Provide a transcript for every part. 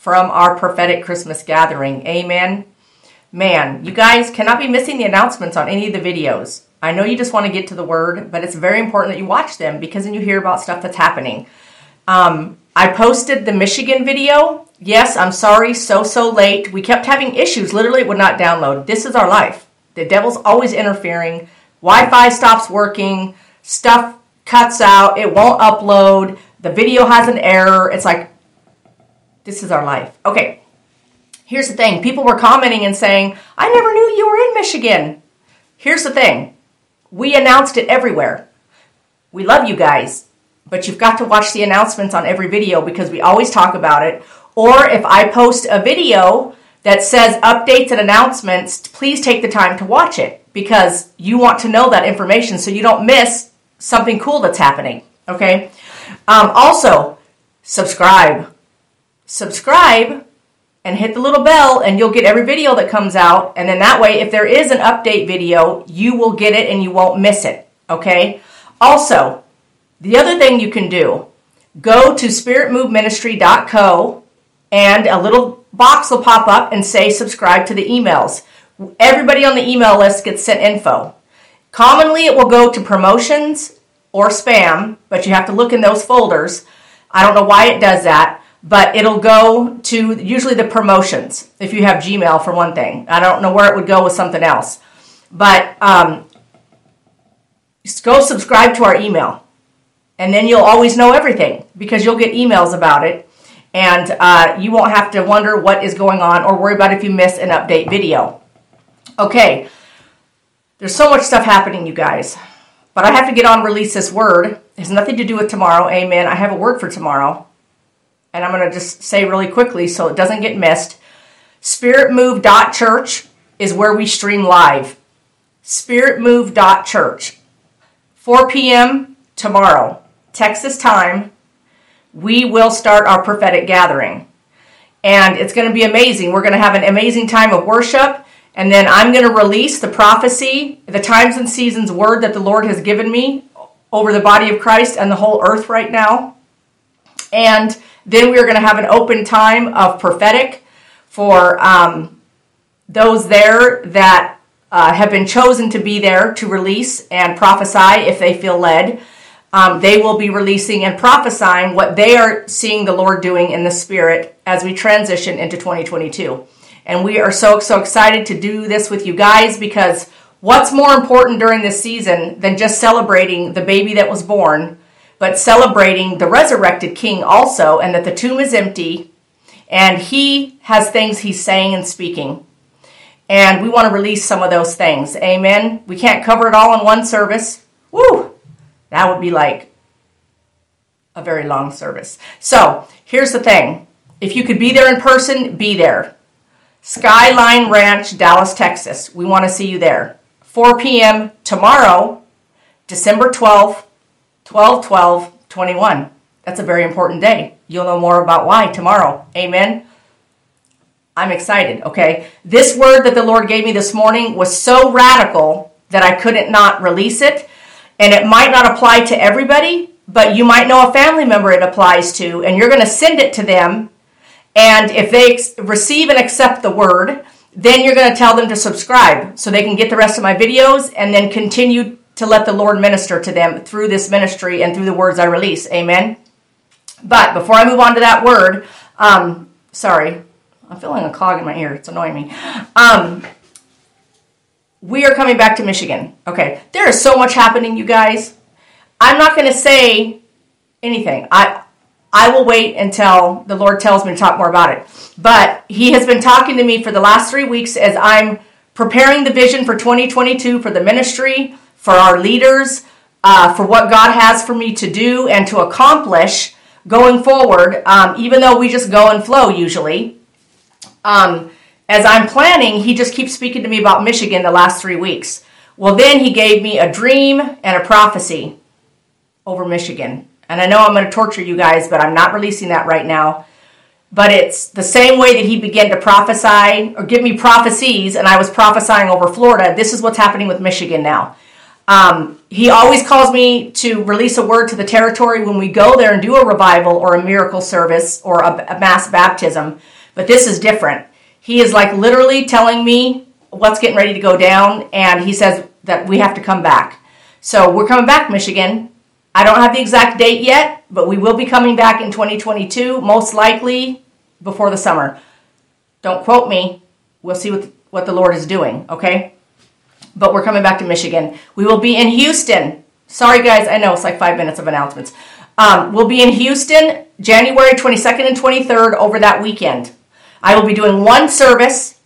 from our prophetic Christmas gathering. Amen. Man, you guys cannot be missing the announcements on any of the videos. I know you just want to get to the word, but it's very important that you watch them because then you hear about stuff that's happening. Um, I posted the Michigan video. Yes, I'm sorry, so, so late. We kept having issues. Literally, it would not download. This is our life. The devil's always interfering. Wi Fi stops working. Stuff cuts out. It won't upload. The video has an error. It's like, this is our life. Okay, here's the thing people were commenting and saying, I never knew you were in Michigan. Here's the thing we announced it everywhere. We love you guys, but you've got to watch the announcements on every video because we always talk about it. Or if I post a video that says updates and announcements, please take the time to watch it because you want to know that information so you don't miss something cool that's happening. Okay? Um, also, subscribe subscribe and hit the little bell and you'll get every video that comes out. And then that way if there is an update video you will get it and you won't miss it okay? Also the other thing you can do go to spiritmoveministry.co and a little box will pop up and say subscribe to the emails. Everybody on the email list gets sent info. Commonly it will go to promotions or spam but you have to look in those folders. I don't know why it does that but it'll go to usually the promotions if you have Gmail for one thing. I don't know where it would go with something else, but um, go subscribe to our email, and then you'll always know everything because you'll get emails about it, and uh, you won't have to wonder what is going on or worry about if you miss an update video. Okay, there's so much stuff happening, you guys. But I have to get on release this word. It has nothing to do with tomorrow. Amen. I have a word for tomorrow and I'm going to just say really quickly so it doesn't get missed. SpiritMove.church is where we stream live. SpiritMove.church. 4 p.m. tomorrow, Texas time, we will start our prophetic gathering. And it's going to be amazing. We're going to have an amazing time of worship. And then I'm going to release the prophecy, the times and seasons word that the Lord has given me over the body of Christ and the whole earth right now. And then we are going to have an open time of prophetic for um, those there that uh, have been chosen to be there to release and prophesy if they feel led. Um, they will be releasing and prophesying what they are seeing the Lord doing in the Spirit as we transition into 2022. And we are so, so excited to do this with you guys because what's more important during this season than just celebrating the baby that was born? But celebrating the resurrected king also, and that the tomb is empty, and he has things he's saying and speaking. And we want to release some of those things. Amen. We can't cover it all in one service. Woo! That would be like a very long service. So here's the thing if you could be there in person, be there. Skyline Ranch, Dallas, Texas. We want to see you there. 4 p.m. tomorrow, December 12th, 12, 12, 21. That's a very important day. You'll know more about why tomorrow. Amen. I'm excited, okay? This word that the Lord gave me this morning was so radical that I couldn't not release it. And it might not apply to everybody, but you might know a family member it applies to, and you're going to send it to them. And if they ex- receive and accept the word, then you're going to tell them to subscribe so they can get the rest of my videos and then continue to let the Lord minister to them through this ministry and through the words I release. Amen. But before I move on to that word, um, sorry, I'm feeling a clog in my ear. It's annoying me. Um, we are coming back to Michigan. Okay, there is so much happening, you guys. I'm not going to say anything. I I will wait until the Lord tells me to talk more about it. But He has been talking to me for the last three weeks as I'm preparing the vision for 2022 for the ministry, for our leaders, uh, for what God has for me to do and to accomplish going forward, um, even though we just go and flow usually. Um, as I'm planning, he just keeps speaking to me about Michigan the last three weeks. Well, then he gave me a dream and a prophecy over Michigan. And I know I'm going to torture you guys, but I'm not releasing that right now. But it's the same way that he began to prophesy or give me prophecies, and I was prophesying over Florida. This is what's happening with Michigan now. Um, he always calls me to release a word to the territory when we go there and do a revival or a miracle service or a, a mass baptism. But this is different. He is like literally telling me what's getting ready to go down, and he says that we have to come back. So we're coming back, Michigan. I don't have the exact date yet, but we will be coming back in 2022, most likely before the summer. Don't quote me. We'll see what, what the Lord is doing, okay? But we're coming back to Michigan. We will be in Houston. Sorry, guys, I know it's like five minutes of announcements. Um, we'll be in Houston January 22nd and 23rd over that weekend. I will be doing one service,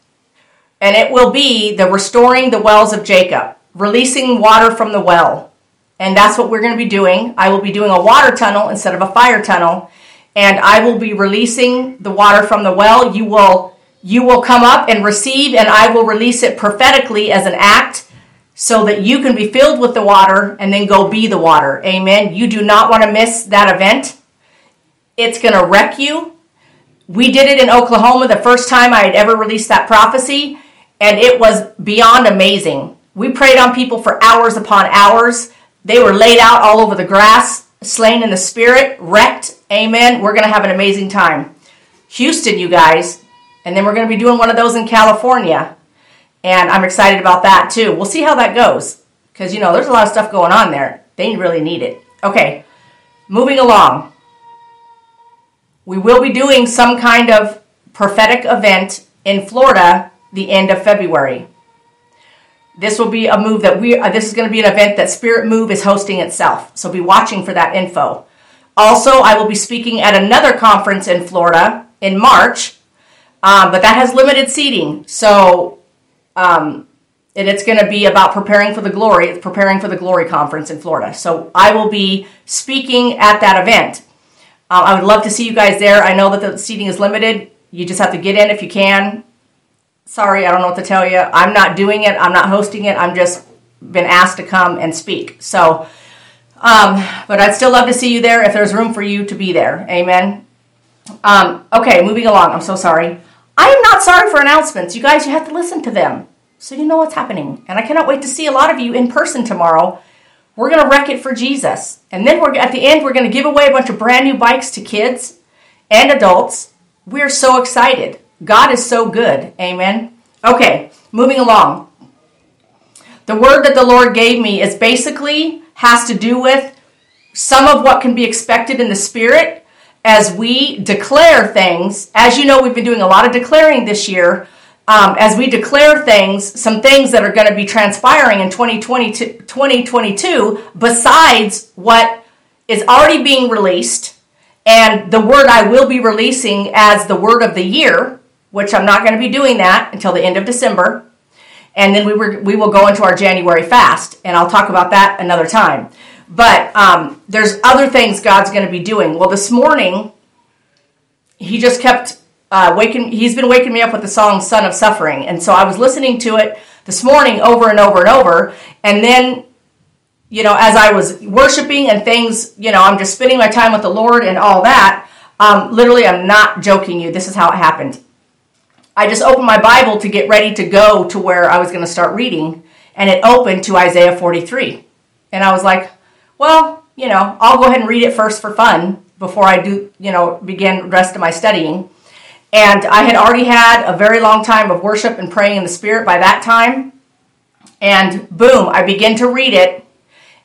and it will be the restoring the wells of Jacob, releasing water from the well. And that's what we're going to be doing. I will be doing a water tunnel instead of a fire tunnel, and I will be releasing the water from the well. You will you will come up and receive, and I will release it prophetically as an act so that you can be filled with the water and then go be the water. Amen. You do not want to miss that event. It's going to wreck you we did it in Oklahoma the first time I had ever released that prophecy, and it was beyond amazing. We prayed on people for hours upon hours. They were laid out all over the grass, slain in the spirit, wrecked. Amen. We're going to have an amazing time. Houston, you guys. And then we're going to be doing one of those in California. And I'm excited about that too. We'll see how that goes. Because, you know, there's a lot of stuff going on there. They really need it. Okay, moving along we will be doing some kind of prophetic event in Florida the end of February. This will be a move that we, uh, this is going to be an event that Spirit Move is hosting itself. So be watching for that info. Also, I will be speaking at another conference in Florida in March, um, but that has limited seating. So, um, and it's going to be about preparing for the glory. Preparing for the glory conference in Florida. So I will be speaking at that event. Um, I would love to see you guys there. I know that the seating is limited. You just have to get in if you can. Sorry, I don't know what to tell you. I'm not doing it. I'm not hosting it. I'm just been asked to come and speak. So, um, but I'd still love to see you there if there's room for you to be there. Amen. Um, okay, moving along. I'm so sorry. I am not sorry for announcements. You guys, you have to listen to them so you know what's happening. And I cannot wait to see a lot of you in person tomorrow we're going to wreck it for Jesus. And then we're at the end, we're going to give away a bunch of brand new bikes to kids and adults. We're so excited. God is so good. Amen. Okay, moving along. The word that the Lord gave me is basically has to do with some of what can be expected in the spirit as we declare things. As you know, we've been doing a lot of declaring this year um, as we declare things, some things that are going to be transpiring in 2022, besides what is already being released, and the word I will be releasing as the word of the year, which I'm not going to be doing that until the end of December. And then we, were, we will go into our January fast, and I'll talk about that another time. But um, there's other things God's going to be doing. Well, this morning, He just kept uh, waking, he's been waking me up with the song Son of Suffering. And so I was listening to it this morning over and over and over. And then, you know, as I was worshiping and things, you know, I'm just spending my time with the Lord and all that. Um, literally, I'm not joking you. This is how it happened. I just opened my Bible to get ready to go to where I was going to start reading, and it opened to Isaiah 43. And I was like, well, you know, I'll go ahead and read it first for fun before I do, you know, begin rest of my studying. And I had already had a very long time of worship and praying in the Spirit by that time. And boom, I begin to read it.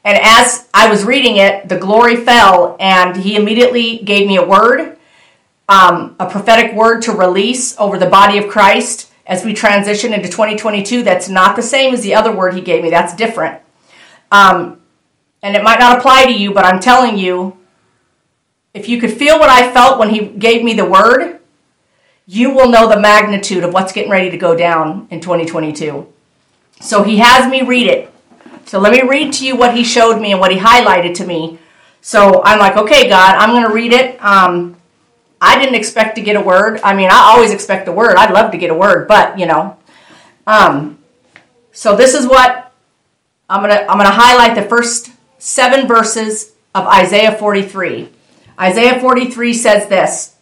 And as I was reading it, the glory fell, and he immediately gave me a word, um, a prophetic word to release over the body of Christ as we transition into 2022. That's not the same as the other word he gave me, that's different. Um, and it might not apply to you, but I'm telling you, if you could feel what I felt when he gave me the word, you will know the magnitude of what's getting ready to go down in 2022. So he has me read it. So let me read to you what he showed me and what he highlighted to me. So I'm like, okay, God, I'm going to read it. Um, I didn't expect to get a word. I mean, I always expect a word. I'd love to get a word, but you know. Um, so this is what I'm gonna I'm gonna highlight the first seven verses of Isaiah 43. Isaiah 43 says this.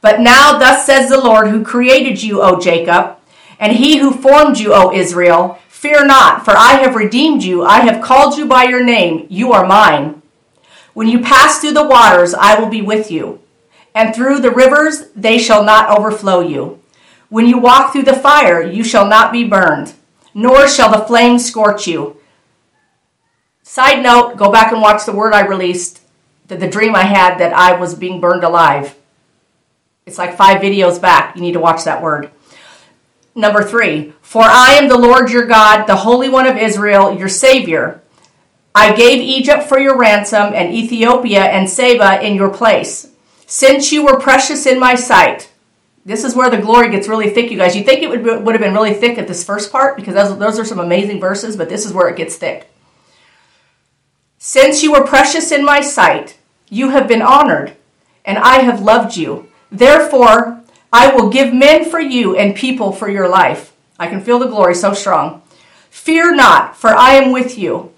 But now, thus says the Lord, who created you, O Jacob, and he who formed you, O Israel, fear not, for I have redeemed you. I have called you by your name. You are mine. When you pass through the waters, I will be with you, and through the rivers, they shall not overflow you. When you walk through the fire, you shall not be burned, nor shall the flames scorch you. Side note, go back and watch the word I released, the, the dream I had that I was being burned alive. It's like five videos back. You need to watch that word. Number three, for I am the Lord your God, the Holy One of Israel, your Savior. I gave Egypt for your ransom, and Ethiopia and Seba in your place. Since you were precious in my sight, this is where the glory gets really thick, you guys. You think it would, would have been really thick at this first part because those, those are some amazing verses, but this is where it gets thick. Since you were precious in my sight, you have been honored, and I have loved you. Therefore, I will give men for you and people for your life. I can feel the glory so strong. Fear not, for I am with you.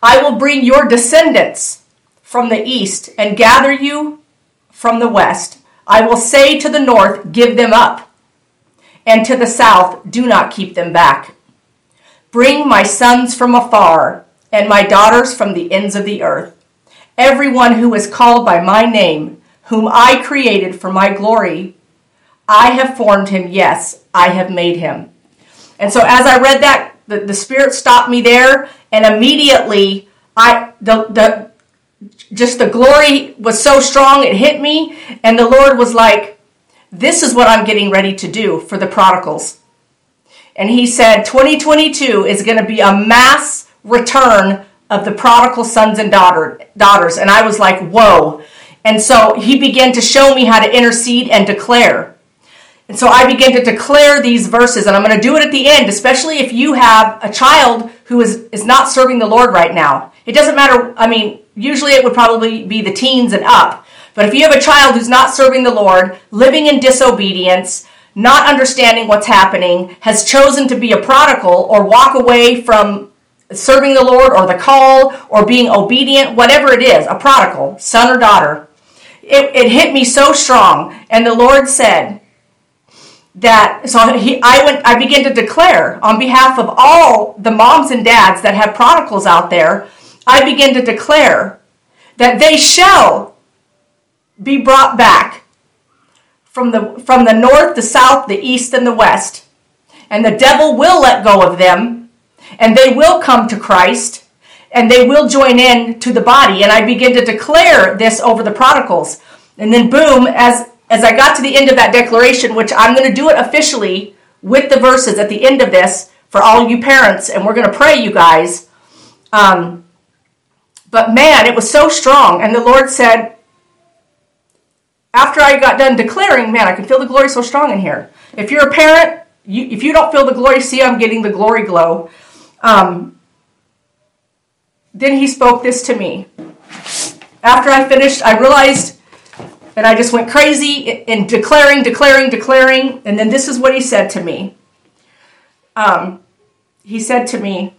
I will bring your descendants from the east and gather you from the west. I will say to the north, Give them up, and to the south, Do not keep them back. Bring my sons from afar, and my daughters from the ends of the earth. Everyone who is called by my name whom I created for my glory. I have formed him, yes, I have made him. And so as I read that, the, the Spirit stopped me there, and immediately I the the just the glory was so strong it hit me, and the Lord was like, This is what I'm getting ready to do for the prodigals. And he said, 2022 is going to be a mass return of the prodigal sons and daughter, daughters. And I was like, whoa. And so he began to show me how to intercede and declare. And so I began to declare these verses, and I'm going to do it at the end, especially if you have a child who is, is not serving the Lord right now. It doesn't matter, I mean, usually it would probably be the teens and up. But if you have a child who's not serving the Lord, living in disobedience, not understanding what's happening, has chosen to be a prodigal or walk away from serving the Lord or the call or being obedient, whatever it is, a prodigal, son or daughter, it, it hit me so strong. And the Lord said that, so he, I went, I began to declare on behalf of all the moms and dads that have prodigals out there, I began to declare that they shall be brought back from the, from the north, the south, the east, and the west. And the devil will let go of them, and they will come to Christ and they will join in to the body. And I begin to declare this over the prodigals. And then boom, as as I got to the end of that declaration, which I'm going to do it officially with the verses at the end of this for all you parents, and we're going to pray, you guys. Um, but man, it was so strong. And the Lord said, after I got done declaring, man, I can feel the glory so strong in here. If you're a parent, you, if you don't feel the glory, see, I'm getting the glory glow. Um, then he spoke this to me. After I finished, I realized that I just went crazy in declaring, declaring, declaring. And then this is what he said to me. Um, he said to me,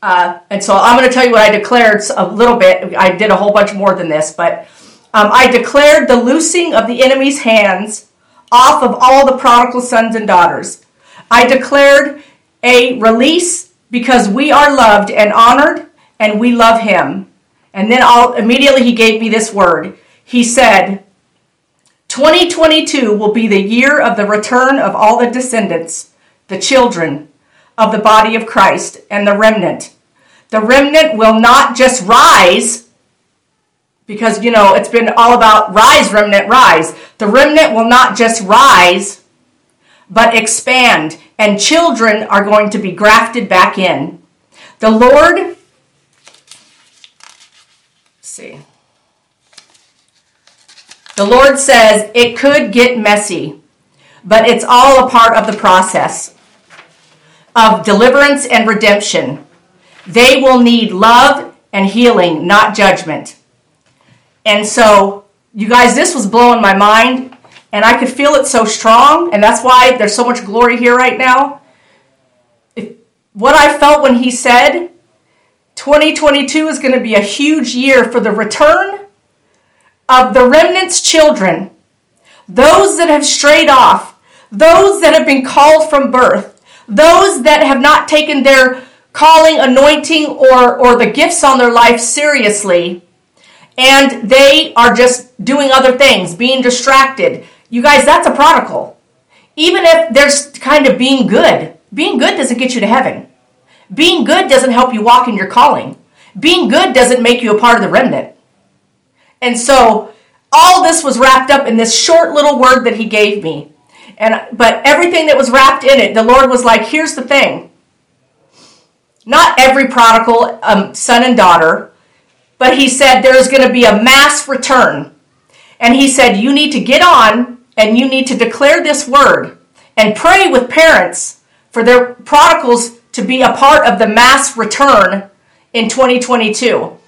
uh, and so I'm going to tell you what I declared a little bit. I did a whole bunch more than this, but um, I declared the loosing of the enemy's hands off of all the prodigal sons and daughters. I declared a release because we are loved and honored and we love him. And then I'll, immediately he gave me this word. He said, 2022 will be the year of the return of all the descendants, the children of the body of Christ and the remnant. The remnant will not just rise, because, you know, it's been all about rise, remnant, rise. The remnant will not just rise, but expand and children are going to be grafted back in. The Lord, see. The Lord says it could get messy, but it's all a part of the process of deliverance and redemption. They will need love and healing, not judgment. And so you guys, this was blowing my mind, and I could feel it so strong, and that's why there's so much glory here right now. If, what I felt when he said 2022 is going to be a huge year for the return of the remnant's children, those that have strayed off, those that have been called from birth, those that have not taken their calling, anointing, or, or the gifts on their life seriously, and they are just doing other things, being distracted. You guys, that's a prodigal. Even if there's kind of being good, being good doesn't get you to heaven. Being good doesn't help you walk in your calling. Being good doesn't make you a part of the remnant. And so all this was wrapped up in this short little word that he gave me. And but everything that was wrapped in it, the Lord was like, here's the thing. Not every prodigal um, son and daughter, but he said there's going to be a mass return. And he said, you need to get on and you need to declare this word and pray with parents for their prodigals to be a part of the mass return in 2022.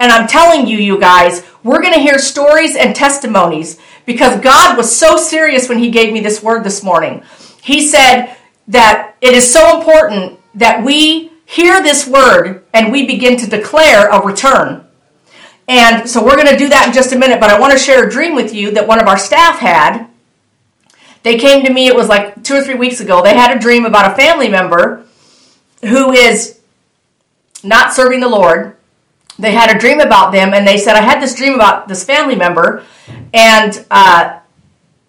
And I'm telling you, you guys, we're going to hear stories and testimonies because God was so serious when He gave me this word this morning. He said that it is so important that we hear this word and we begin to declare a return. And so we're going to do that in just a minute, but I want to share a dream with you that one of our staff had. They came to me, it was like two or three weeks ago. They had a dream about a family member who is not serving the Lord. They had a dream about them, and they said, I had this dream about this family member, and, uh,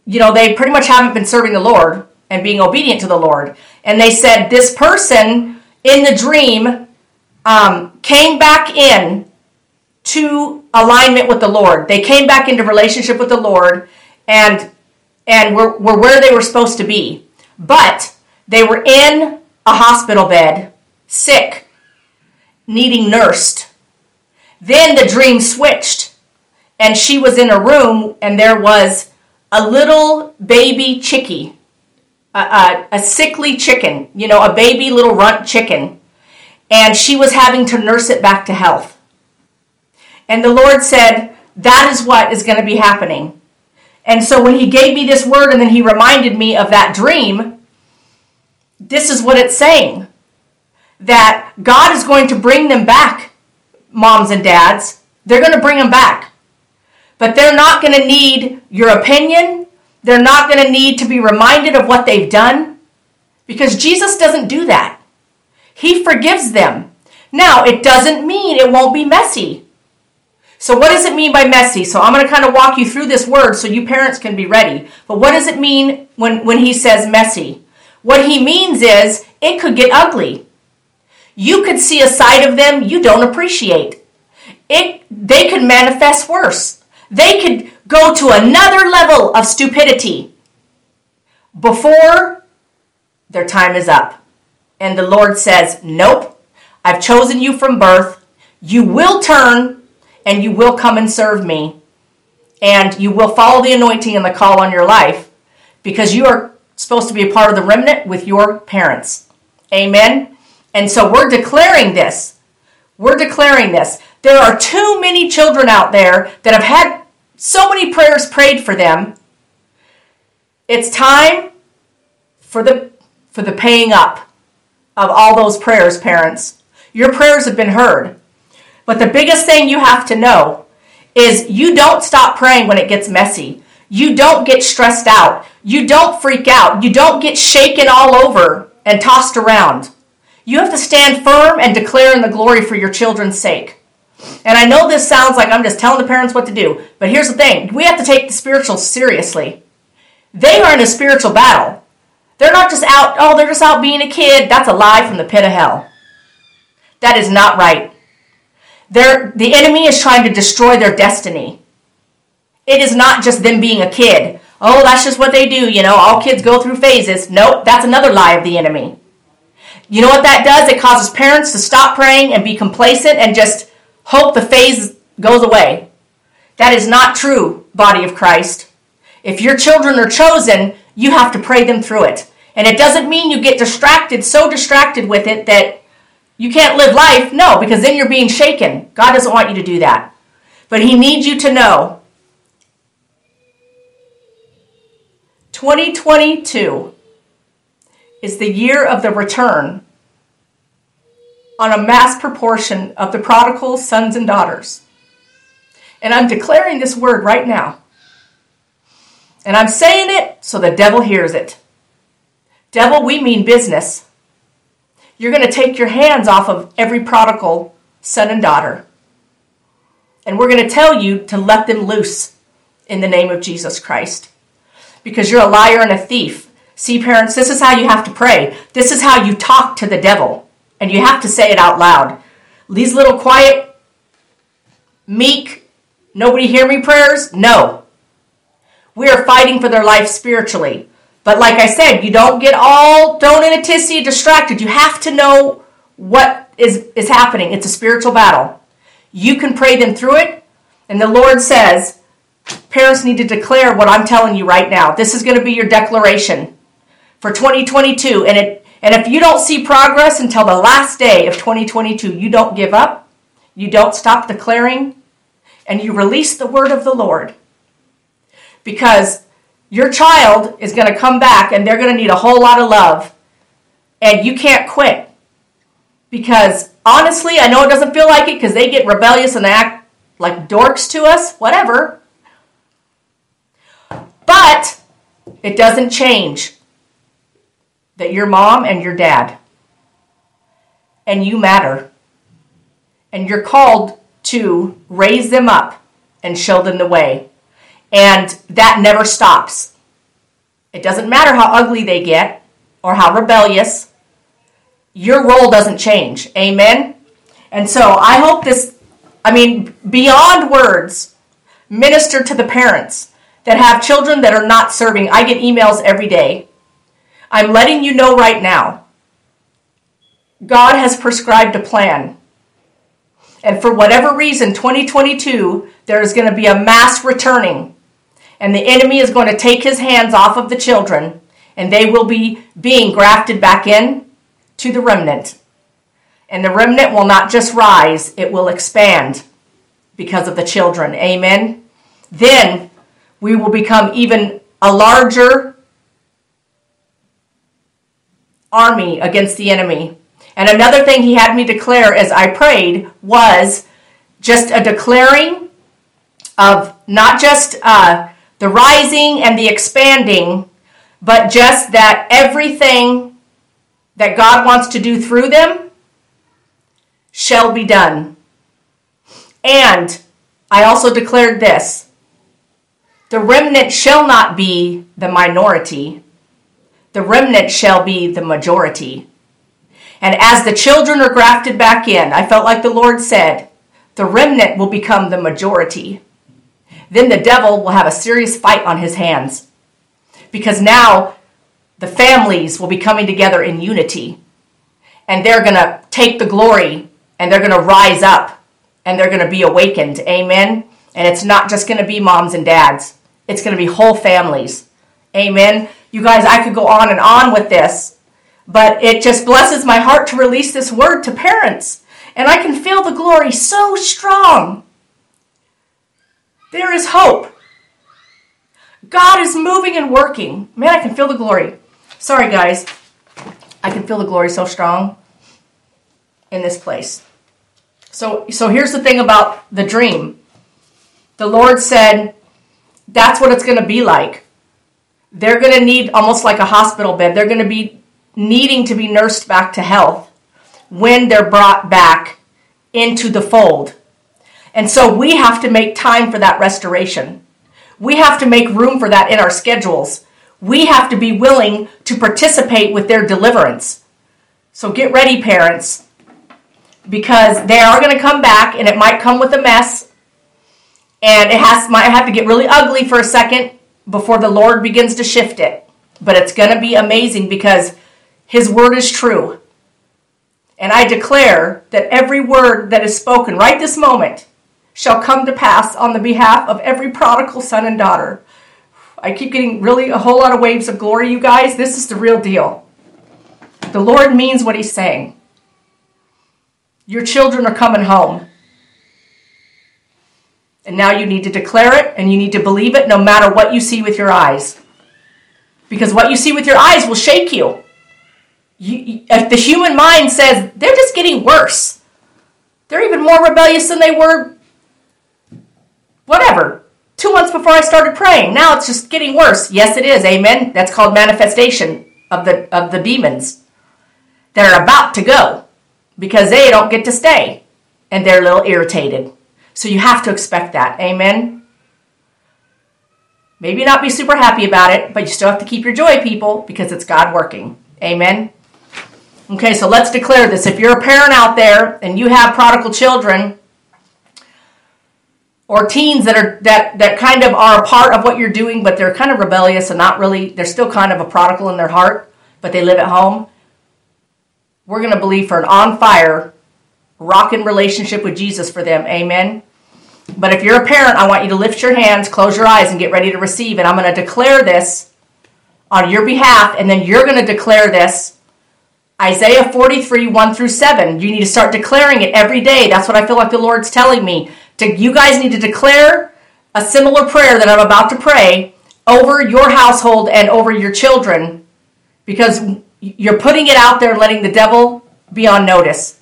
you know, they pretty much haven't been serving the Lord and being obedient to the Lord. And they said, This person in the dream um, came back in to alignment with the Lord. They came back into relationship with the Lord and and were, were where they were supposed to be. But they were in a hospital bed, sick, needing nursed. Then the dream switched, and she was in a room, and there was a little baby chickie, a, a, a sickly chicken, you know, a baby little runt chicken, and she was having to nurse it back to health. And the Lord said, That is what is going to be happening. And so when He gave me this word and then He reminded me of that dream, this is what it's saying that God is going to bring them back, moms and dads. They're going to bring them back. But they're not going to need your opinion. They're not going to need to be reminded of what they've done because Jesus doesn't do that. He forgives them. Now, it doesn't mean it won't be messy. So, what does it mean by messy? So, I'm going to kind of walk you through this word so you parents can be ready. But what does it mean when, when he says messy? What he means is it could get ugly. You could see a side of them you don't appreciate. It, they could manifest worse. They could go to another level of stupidity before their time is up. And the Lord says, Nope, I've chosen you from birth. You will turn and you will come and serve me. And you will follow the anointing and the call on your life because you are supposed to be a part of the remnant with your parents. Amen. And so we're declaring this. We're declaring this. There are too many children out there that have had so many prayers prayed for them. It's time for the for the paying up of all those prayers, parents. Your prayers have been heard. But the biggest thing you have to know is you don't stop praying when it gets messy. You don't get stressed out. You don't freak out. You don't get shaken all over and tossed around. You have to stand firm and declare in the glory for your children's sake. And I know this sounds like I'm just telling the parents what to do, but here's the thing we have to take the spiritual seriously. They are in a spiritual battle. They're not just out, oh, they're just out being a kid. That's a lie from the pit of hell. That is not right. They're, the enemy is trying to destroy their destiny. It is not just them being a kid. Oh, that's just what they do. You know, all kids go through phases. Nope, that's another lie of the enemy. You know what that does? It causes parents to stop praying and be complacent and just hope the phase goes away. That is not true, body of Christ. If your children are chosen, you have to pray them through it. And it doesn't mean you get distracted, so distracted with it that you can't live life. No, because then you're being shaken. God doesn't want you to do that. But He needs you to know 2022 is the year of the return on a mass proportion of the prodigal sons and daughters. And I'm declaring this word right now. And I'm saying it so the devil hears it. Devil, we mean business. You're going to take your hands off of every prodigal son and daughter. And we're going to tell you to let them loose in the name of Jesus Christ. Because you're a liar and a thief. See, parents, this is how you have to pray. This is how you talk to the devil. And you have to say it out loud. These little quiet, meek, nobody hear me prayers? No. We are fighting for their life spiritually. But like I said, you don't get all thrown in a tizzy, distracted. You have to know what is, is happening. It's a spiritual battle. You can pray them through it. And the Lord says, parents need to declare what I'm telling you right now. This is going to be your declaration for 2022. And it and if you don't see progress until the last day of 2022, you don't give up, you don't stop declaring, and you release the word of the Lord. Because your child is going to come back and they're going to need a whole lot of love. And you can't quit. Because honestly, I know it doesn't feel like it because they get rebellious and act like dorks to us, whatever. But it doesn't change that your mom and your dad and you matter. And you're called to raise them up and show them the way. And that never stops. It doesn't matter how ugly they get or how rebellious, your role doesn't change. Amen? And so I hope this, I mean, beyond words, minister to the parents that have children that are not serving. I get emails every day. I'm letting you know right now. God has prescribed a plan. And for whatever reason, 2022, there is going to be a mass returning. And the enemy is going to take his hands off of the children, and they will be being grafted back in to the remnant. And the remnant will not just rise, it will expand because of the children. Amen. Then we will become even a larger army against the enemy. And another thing he had me declare as I prayed was just a declaring of not just uh, the rising and the expanding, but just that everything that God wants to do through them shall be done. And I also declared this the remnant shall not be the minority, the remnant shall be the majority. And as the children are grafted back in, I felt like the Lord said, the remnant will become the majority. Then the devil will have a serious fight on his hands because now the families will be coming together in unity and they're going to take the glory and they're going to rise up and they're going to be awakened. Amen. And it's not just going to be moms and dads, it's going to be whole families. Amen. You guys, I could go on and on with this, but it just blesses my heart to release this word to parents. And I can feel the glory so strong. There is hope. God is moving and working. Man, I can feel the glory. Sorry, guys. I can feel the glory so strong in this place. So, so here's the thing about the dream. The Lord said, that's what it's going to be like they're going to need almost like a hospital bed. They're going to be needing to be nursed back to health when they're brought back into the fold. And so we have to make time for that restoration. We have to make room for that in our schedules. We have to be willing to participate with their deliverance. So get ready, parents, because they are going to come back and it might come with a mess. And it has might have to get really ugly for a second before the Lord begins to shift it. But it's going to be amazing because His word is true. And I declare that every word that is spoken right this moment shall come to pass on the behalf of every prodigal son and daughter. I keep getting really a whole lot of waves of glory, you guys. This is the real deal. The Lord means what He's saying. Your children are coming home. And now you need to declare it and you need to believe it no matter what you see with your eyes. Because what you see with your eyes will shake you. you the human mind says they're just getting worse, they're even more rebellious than they were, whatever, two months before I started praying. Now it's just getting worse. Yes, it is. Amen. That's called manifestation of the of the demons that are about to go because they don't get to stay and they're a little irritated. So you have to expect that. Amen. Maybe not be super happy about it, but you still have to keep your joy, people, because it's God working. Amen. Okay, so let's declare this. If you're a parent out there and you have prodigal children, or teens that are that that kind of are a part of what you're doing but they're kind of rebellious and not really they're still kind of a prodigal in their heart but they live at home. We're going to believe for an on fire rocking relationship with jesus for them. Amen. But if you're a parent i want you to lift your hands close your eyes and get ready to receive. And i'm going to declare this on your behalf and then you're going to declare this isaiah 43 1 through 7 you need to start declaring it every day. That's what i feel like the lord's telling me to, you guys need to declare a similar prayer that I'm about to pray over your household and over your children because you're putting it out there and letting the devil be on notice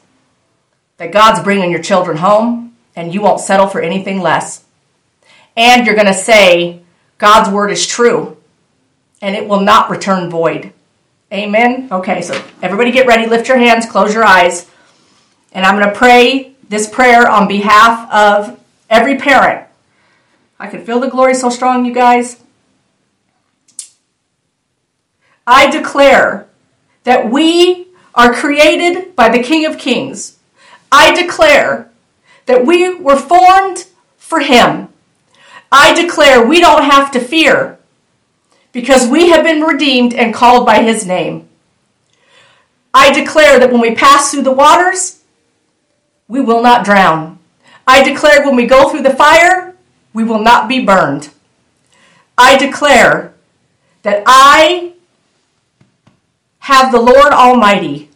that God's bringing your children home and you won't settle for anything less. And you're going to say, God's word is true and it will not return void. Amen. Okay, so everybody get ready, lift your hands, close your eyes, and I'm going to pray this prayer on behalf of every parent. I can feel the glory so strong, you guys. I declare that we are created by the King of Kings. I declare that we were formed for Him. I declare we don't have to fear because we have been redeemed and called by His name. I declare that when we pass through the waters, we will not drown. I declare when we go through the fire, we will not be burned. I declare that I have the Lord Almighty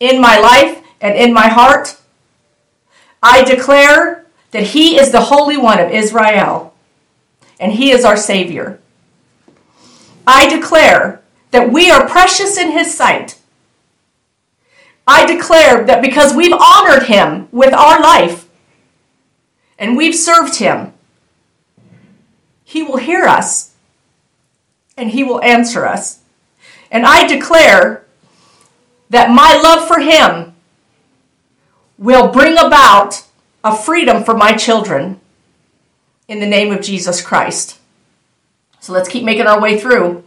in my life and in my heart. I declare that He is the Holy One of Israel and He is our Savior. I declare that we are precious in His sight I declare that because we've honored him with our life and we've served him, he will hear us and he will answer us. And I declare that my love for him will bring about a freedom for my children in the name of Jesus Christ. So let's keep making our way through.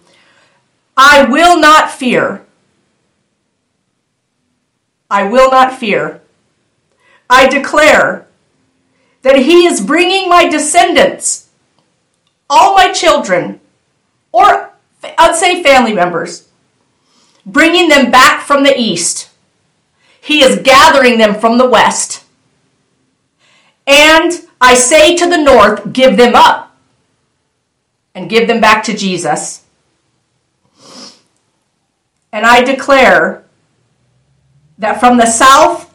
I will not fear I will not fear. I declare that He is bringing my descendants, all my children, or I'd say family members, bringing them back from the east. He is gathering them from the west. And I say to the north, give them up and give them back to Jesus. And I declare that from the south,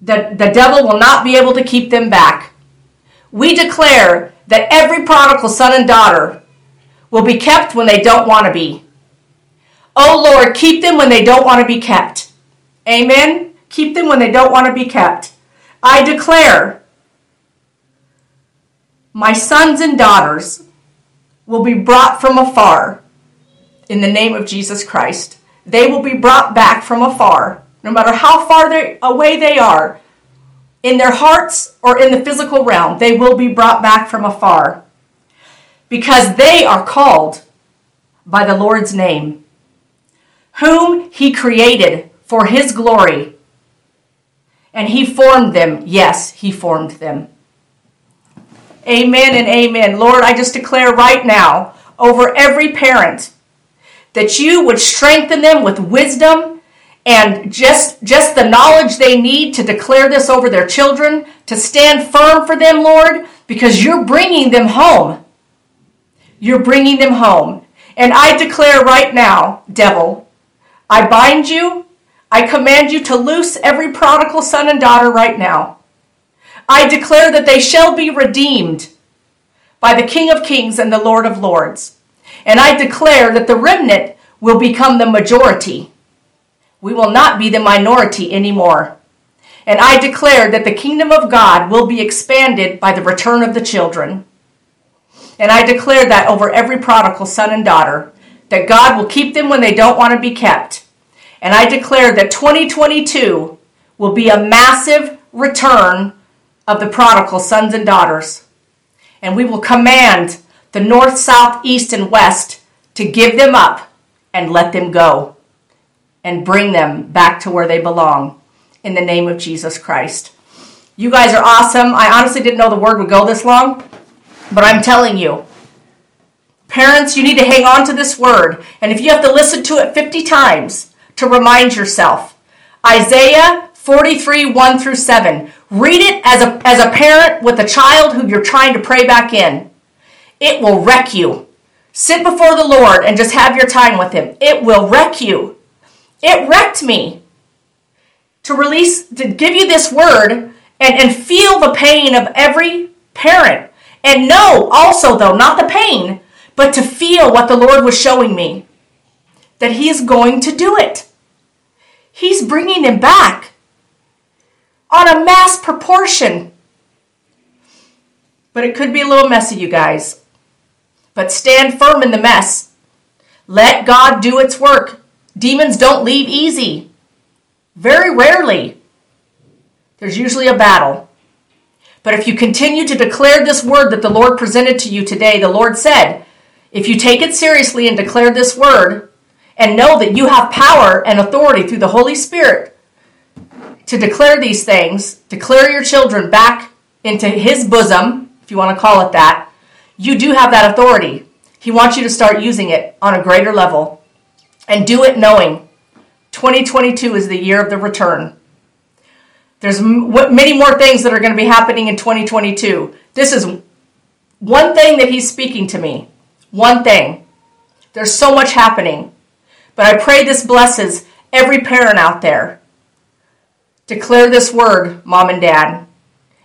the, the devil will not be able to keep them back. We declare that every prodigal son and daughter will be kept when they don't want to be. Oh Lord, keep them when they don't want to be kept. Amen. Keep them when they don't want to be kept. I declare my sons and daughters will be brought from afar in the name of Jesus Christ they will be brought back from afar, no matter how far they, away they are, in their hearts or in the physical realm, they will be brought back from afar because they are called by the Lord's name, whom He created for His glory. And He formed them. Yes, He formed them. Amen and amen. Lord, I just declare right now over every parent that you would strengthen them with wisdom and just just the knowledge they need to declare this over their children to stand firm for them lord because you're bringing them home. You're bringing them home. And i declare right now devil i bind you. I command you to loose every prodigal son and daughter right now. I declare that they shall be redeemed by the king of kings and the lord of lords And I declare that the remnant will become the majority. We will not be the minority anymore. And I declare that the kingdom of God will be expanded by the return of the children. And I declare that over every prodigal son and daughter, that God will keep them when they don't want to be kept. And I declare that 2022 will be a massive return of the prodigal sons and daughters. And we will command the north, south, east, and west to give them up and let them go and bring them back to where they belong in the name of Jesus Christ. You guys are awesome. I honestly didn't know the word would go this long, but I'm telling you, parents, you need to hang on to this word. And if you have to listen to it 50 times to remind yourself, Isaiah 43 1 through 7. Read it as a, as a parent with a child who you're trying to pray back in. It will wreck you. Sit before the Lord and just have your time with Him. It will wreck you. It wrecked me to release, to give you this word and, and feel the pain of every parent. And know also, though, not the pain, but to feel what the Lord was showing me that He is going to do it. He's bringing them back on a mass proportion. But it could be a little messy, you guys but stand firm in the mess. Let God do its work. Demons don't leave easy. Very rarely. There's usually a battle. But if you continue to declare this word that the Lord presented to you today, the Lord said, if you take it seriously and declare this word and know that you have power and authority through the Holy Spirit to declare these things, declare your children back into His bosom, if you want to call it that, you do have that authority. He wants you to start using it on a greater level and do it knowing 2022 is the year of the return. There's many more things that are going to be happening in 2022. This is one thing that he's speaking to me. One thing. There's so much happening. But I pray this blesses every parent out there. Declare this word, mom and dad,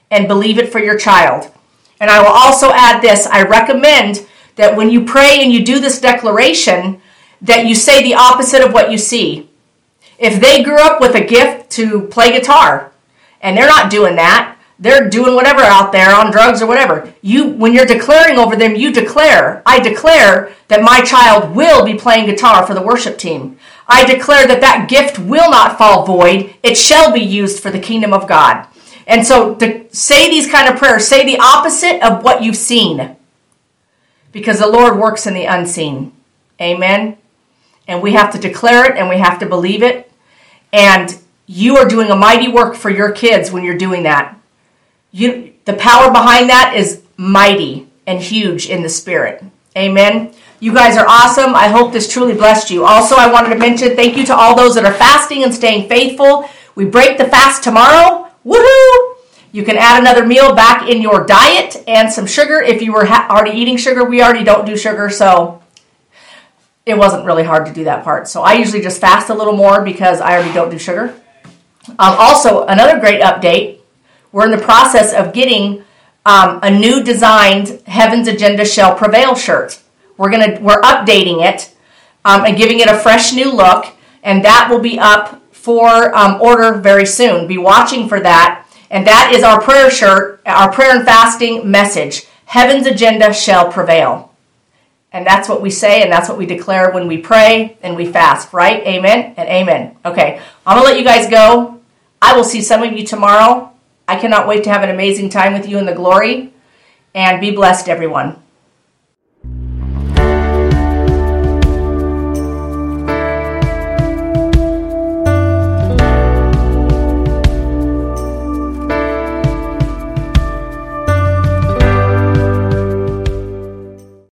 and believe it for your child. And I will also add this I recommend that when you pray and you do this declaration, that you say the opposite of what you see. If they grew up with a gift to play guitar and they're not doing that, they're doing whatever out there on drugs or whatever. You when you're declaring over them, you declare, I declare that my child will be playing guitar for the worship team. I declare that that gift will not fall void. It shall be used for the kingdom of God. And so to say these kind of prayers, say the opposite of what you've seen. Because the Lord works in the unseen. Amen. And we have to declare it and we have to believe it. And you are doing a mighty work for your kids when you're doing that. You the power behind that is mighty and huge in the spirit. Amen. You guys are awesome. I hope this truly blessed you. Also, I wanted to mention thank you to all those that are fasting and staying faithful. We break the fast tomorrow. Woohoo! You can add another meal back in your diet and some sugar. If you were ha- already eating sugar, we already don't do sugar, so it wasn't really hard to do that part. So I usually just fast a little more because I already don't do sugar. Um, also, another great update we're in the process of getting um, a new designed Heaven's Agenda Shall Prevail shirt. We're gonna we're updating it um, and giving it a fresh new look, and that will be up for um, order very soon. Be watching for that. And that is our prayer shirt, our prayer and fasting message. Heaven's agenda shall prevail. And that's what we say and that's what we declare when we pray and we fast, right? Amen and amen. Okay, I'm going to let you guys go. I will see some of you tomorrow. I cannot wait to have an amazing time with you in the glory. And be blessed, everyone.